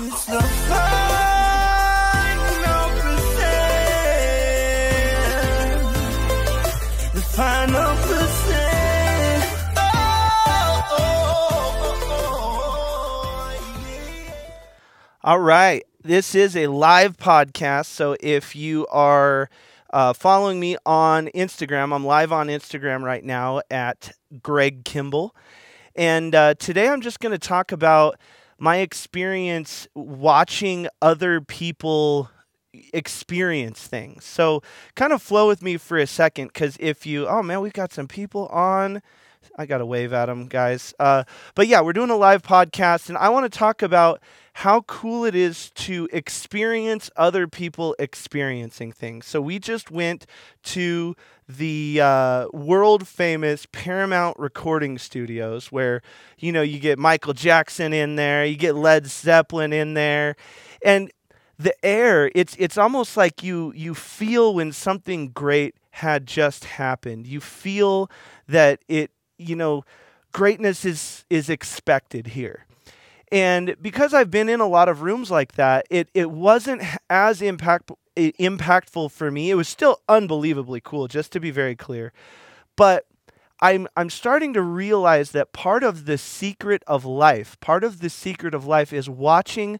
It's the final percent. All right. This is a live podcast. So if you are uh, following me on Instagram, I'm live on Instagram right now at Greg Clement. And uh, today I'm just going to talk about my experience watching other people experience things. So kind of flow with me for a second because if you, oh man, we've got some people on. I got to wave at them, guys. Uh, but yeah, we're doing a live podcast, and I want to talk about how cool it is to experience other people experiencing things. So we just went to the uh, world famous Paramount Recording Studios, where you know you get Michael Jackson in there, you get Led Zeppelin in there, and the air it's it's almost like you you feel when something great had just happened you feel that it you know greatness is is expected here and because I've been in a lot of rooms like that, it, it wasn't as impact, impactful for me. It was still unbelievably cool, just to be very clear. But I'm, I'm starting to realize that part of the secret of life, part of the secret of life is watching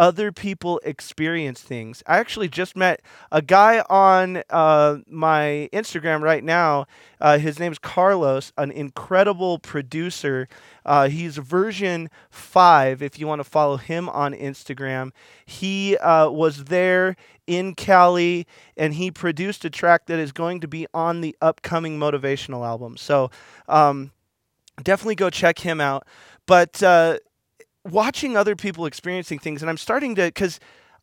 other people experience things. I actually just met a guy on uh, my Instagram right now. Uh, his name's Carlos, an incredible producer. Uh, he's version five. If you want to follow him on Instagram, he uh, was there in Cali and he produced a track that is going to be on the upcoming motivational album. So um, definitely go check him out. But uh, watching other people experiencing things, and I'm starting to because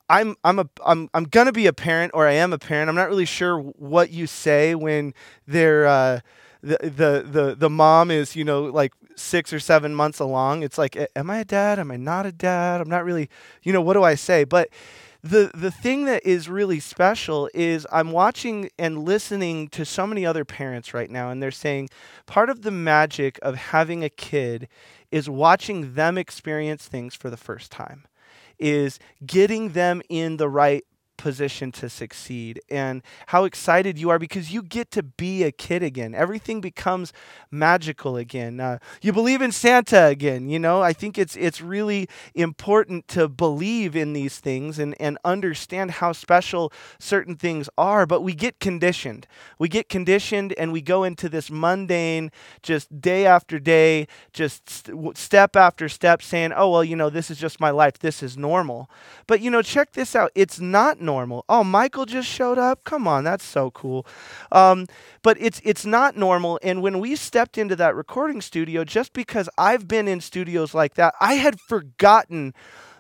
I'm I'm a I'm I'm gonna be a parent or I am a parent. I'm not really sure what you say when they're uh, the the the the mom is you know like six or seven months along. It's like, am I a dad? Am I not a dad? I'm not really you know what do I say? But the the thing that is really special is I'm watching and listening to so many other parents right now, and they're saying part of the magic of having a kid is watching them experience things for the first time, is getting them in the right position to succeed and how excited you are because you get to be a kid again. Everything becomes magical again. Uh, you believe in santa again you know? I think it's it's really important to believe in these things and and understand how special certain things are but we get conditioned. We get conditioned and we go into this mundane just day after day just st- step after step saying oh well you know this is just my life. This is normal. But you know check this out. It's not normal. Oh michael just showed up? Come on that's so cool. Um, but it's it's not normal and when we stepped into that recording studio just because i've been in studios like that i had forgotten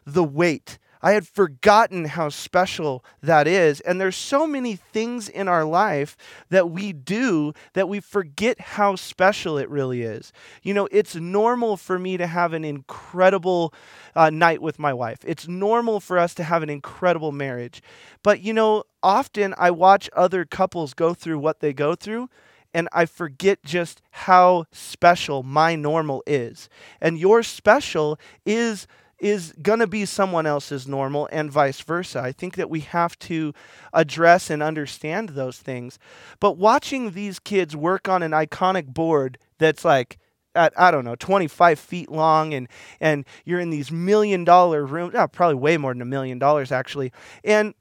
the weight I had forgotten how special that is. And there's so many things in our life that we do that we forget how special it really is. You know, it's normal for me to have an incredible uh, night with my wife, it's normal for us to have an incredible marriage. But, you know, often I watch other couples go through what they go through and I forget just how special my normal is. And your special is is going to be someone else's normal and vice versa. I think that we have to address and understand those things. But watching these kids work on an iconic board that's like at, I don't know, 25 feet long, and and you're in these million dollar rooms, oh, probably way more than a million dollars actually, and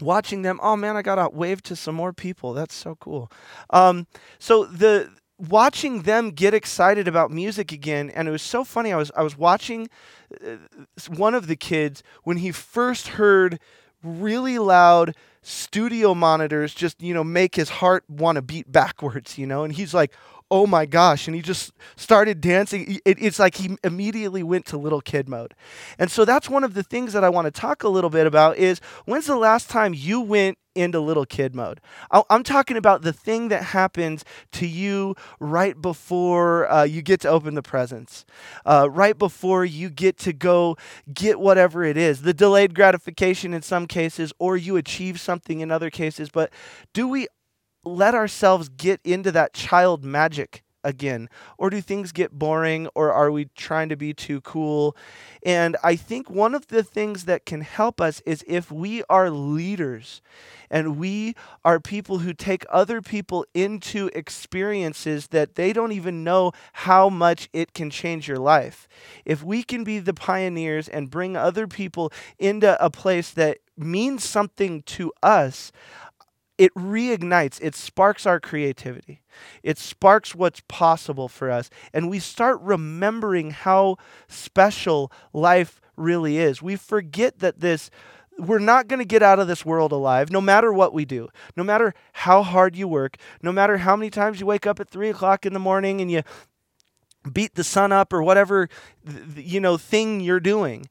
watching them oh man i gotta wave to some more people that's so cool um, so the watching them get excited about music again and it was so funny i was i was watching uh, one of the kids when he first heard really loud studio monitors just you know make his heart want to beat backwards you know and he's like oh my gosh and he just started dancing. It, it's like he immediately went to little kid mode. And so that's one of the things that i want to talk a little bit about is when's the last time you went into little kid mode? I'm talking about the thing that happens to you right before uh, you get to open the presents uh, right before you get to go get whatever it is the delayed gratification in some cases or you achieve something in other cases. But do we let ourselves get into that child magic again? Or do things get boring or are we trying to be too cool? And I think one of the things that can help us is if we are leaders and we are people who take other people into experiences that they don't even know how much it can change your life. If we can be the pioneers and bring other people into a place that means something to us, it reignites, it sparks our creativity. It sparks what's possible for us. And we start remembering how special life really is. We forget that this we're not going to get out of this world alive no matter what we do no matter how hard you work no matter how many times you wake up at three o'clock in the morning and you beat the sun up or whatever you know thing you're doing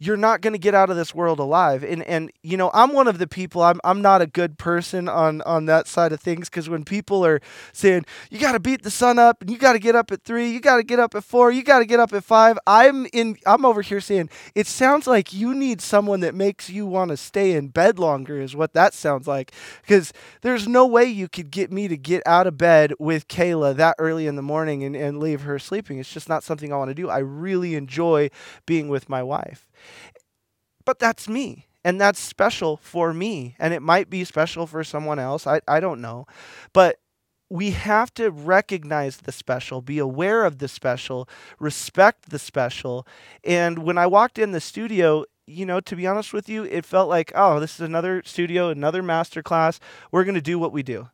you're not going to get out of this world alive. And and you know, I'm one of the people. I'm I'm not a good person on on that side of things because when people are saying you got to beat the sun up and you got to get up at three, you got to get up at four, you got to get up at five, I'm in. I'm over here saying it sounds like you need someone that makes you want to stay in bed longer. Is what that sounds like because there's no way you could get me to get out of bed with Kayla that early in the morning and, and leave her sleeping. It's just not something I want to do. I really enjoy being with my wife. But that's me. And that's special for me. And it might be special for someone else. I, I don't know. But we have to recognize the special, be aware of the special, respect the special. And when I walked in the studio, you know, to be honest with you, it felt like, oh, this is another studio, another master class. We're going to do what we do.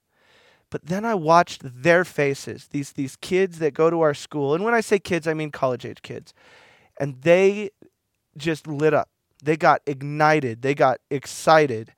But then I watched their faces, these these kids that go to our school. And when I say kids, I mean college age kids. And they just lit up. They got ignited. They got excited.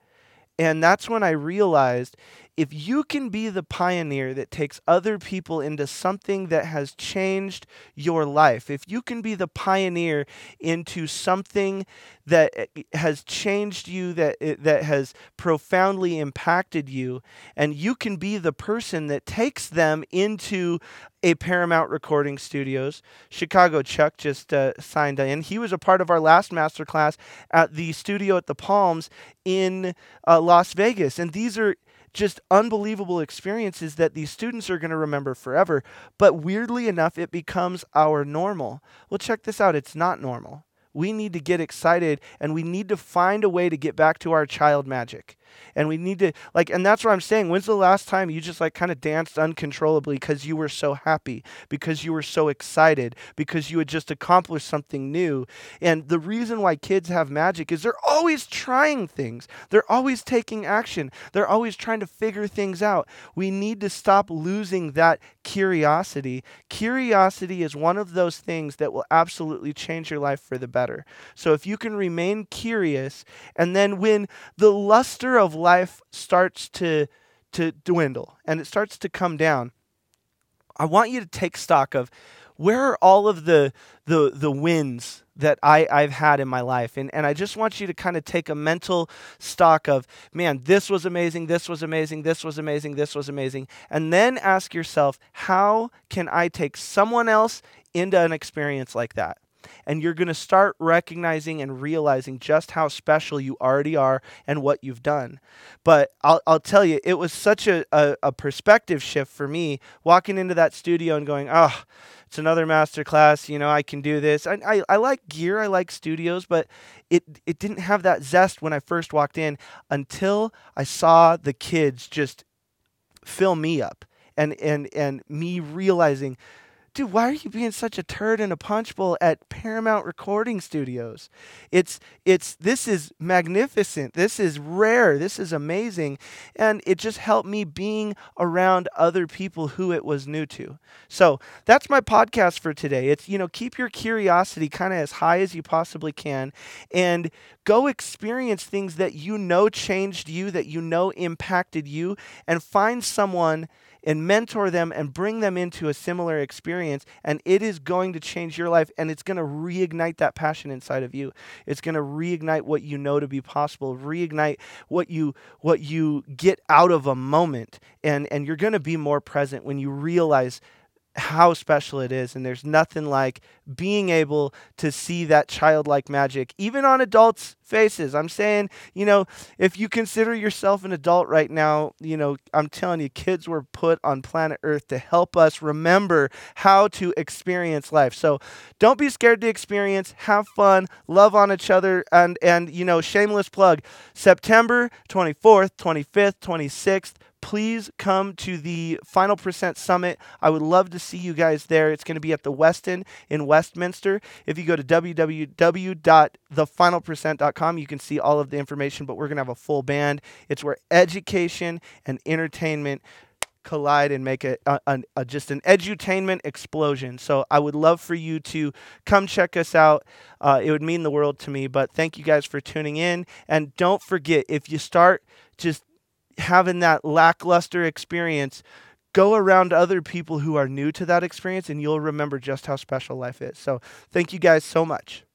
And that's when I realized if you can be the pioneer that takes other people into something that has changed your life, if you can be the pioneer into something that eh, has changed you, that eh, that has profoundly impacted you, and you can be the person that takes them into a Paramount Recording Studios. Chicago Chuck just uh, signed in. He was a part of our last masterclass at the studio at the Palms in uh, Las Vegas, and these are just unbelievable experiences that these students are going to remember forever. But weirdly enough, it becomes our normal. Well, check this out it's not normal. We need to get excited and we need to find a way to get back to our child magic and we need to like and that's what i'm saying. When's the last time you just like kind of danced uncontrollably because you were so happy because you were so excited because you had just accomplished something new? And the reason why kids have magic is they're always trying things. They're always taking action. They're always trying to figure things out. We need to stop losing that curiosity. Curiosity is one of those things that will absolutely change your life for the better. So if you can remain curious and then when the luster of of life starts to to dwindle and it starts to come down, I want you to take stock of where are all of the the the wins that I, I've had in my life. And and I just want you to kind of take a mental stock of, man, this was amazing, this was amazing, this was amazing, this was amazing. And then ask yourself, how can I take someone else into an experience like that? And you're going to start recognizing and realizing just how special you already are and what you've done. But I'll, I'll tell you, it was such a, a, a perspective shift for me walking into that studio and going, oh, it's another master class. You know, I can do this. I, I, I like gear, I like studios, but it, it didn't have that zest when I first walked in until I saw the kids just fill me up and, and, and me realizing dude, why are you being such a turd in a punch bowl at Paramount Recording Studios? It's it's this is magnificent. This is rare. This is amazing. And it just helped me being around other people who it was new to. So that's my podcast for today. It's, you know, keep your curiosity kind of as high as you possibly can and go experience things that you know changed you, that you know impacted you, and find someone and mentor them and bring them into a similar experience and it is going to change your life and it's going to reignite that passion inside of you. It's going to reignite what you know to be possible reignite what you what you get out of a moment and and you're going to be more present when you realize how special it is. And there's nothing like being able to see that childlike magic, even on adults' faces. I'm saying, you know, if you consider yourself an adult right now, you know, I'm telling you, kids were put on planet Earth to help us remember how to experience life. So don't be scared to experience, have fun, love on each other, and, and you know, shameless plug September 24th, 25th, 26th please come to the Final Percent Summit. I would love to see you guys there. It's going to be at the Westin in Westminster. If you go to www.thefinalpercent.com, you can see all of the information, but we're going to have a full band. It's where education and entertainment collide and make a, a, a, just an edutainment explosion. So I would love for you to come check us out. Uh, it would mean the world to me. But thank you guys for tuning in. And don't forget, if you start just having that lackluster experience, go around other people who are new to that experience and you'll remember just how special life is. So thank you guys so much.